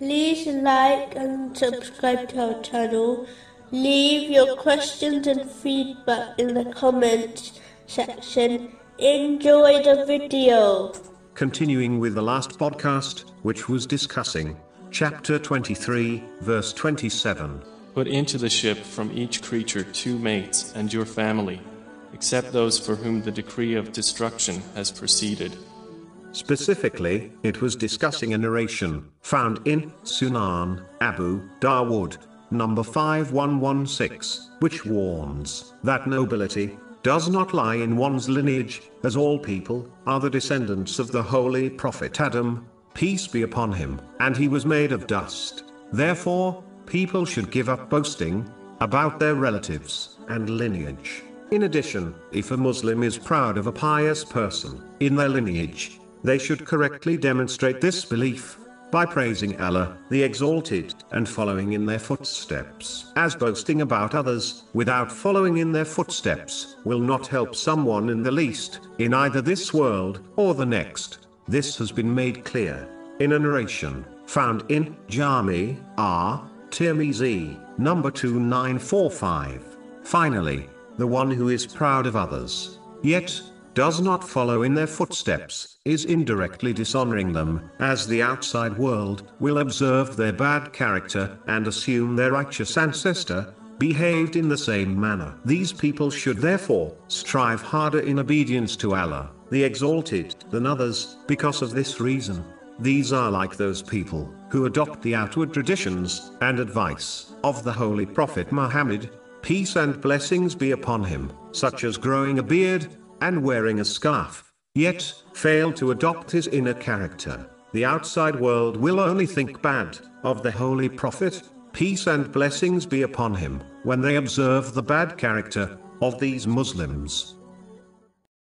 like and subscribe to our channel. Leave your questions and feedback in the comments section. Enjoy the video. Continuing with the last podcast, which was discussing chapter 23, verse 27. Put into the ship from each creature two mates and your family, except those for whom the decree of destruction has proceeded. Specifically, it was discussing a narration found in Sunan Abu Dawood, number 5116, which warns that nobility does not lie in one's lineage, as all people are the descendants of the holy prophet Adam, peace be upon him, and he was made of dust. Therefore, people should give up boasting about their relatives and lineage. In addition, if a Muslim is proud of a pious person in their lineage, they should correctly demonstrate this belief by praising Allah, the Exalted, and following in their footsteps. As boasting about others, without following in their footsteps, will not help someone in the least, in either this world or the next. This has been made clear in a narration found in Jami At Tirmizi, number 2945. Finally, the one who is proud of others, yet does not follow in their footsteps, is indirectly dishonoring them, as the outside world will observe their bad character and assume their righteous ancestor behaved in the same manner. These people should therefore strive harder in obedience to Allah, the Exalted, than others, because of this reason. These are like those people who adopt the outward traditions and advice of the Holy Prophet Muhammad, peace and blessings be upon him, such as growing a beard, and wearing a scarf, yet fail to adopt his inner character, the outside world will only think bad of the Holy Prophet, peace and blessings be upon him, when they observe the bad character of these Muslims.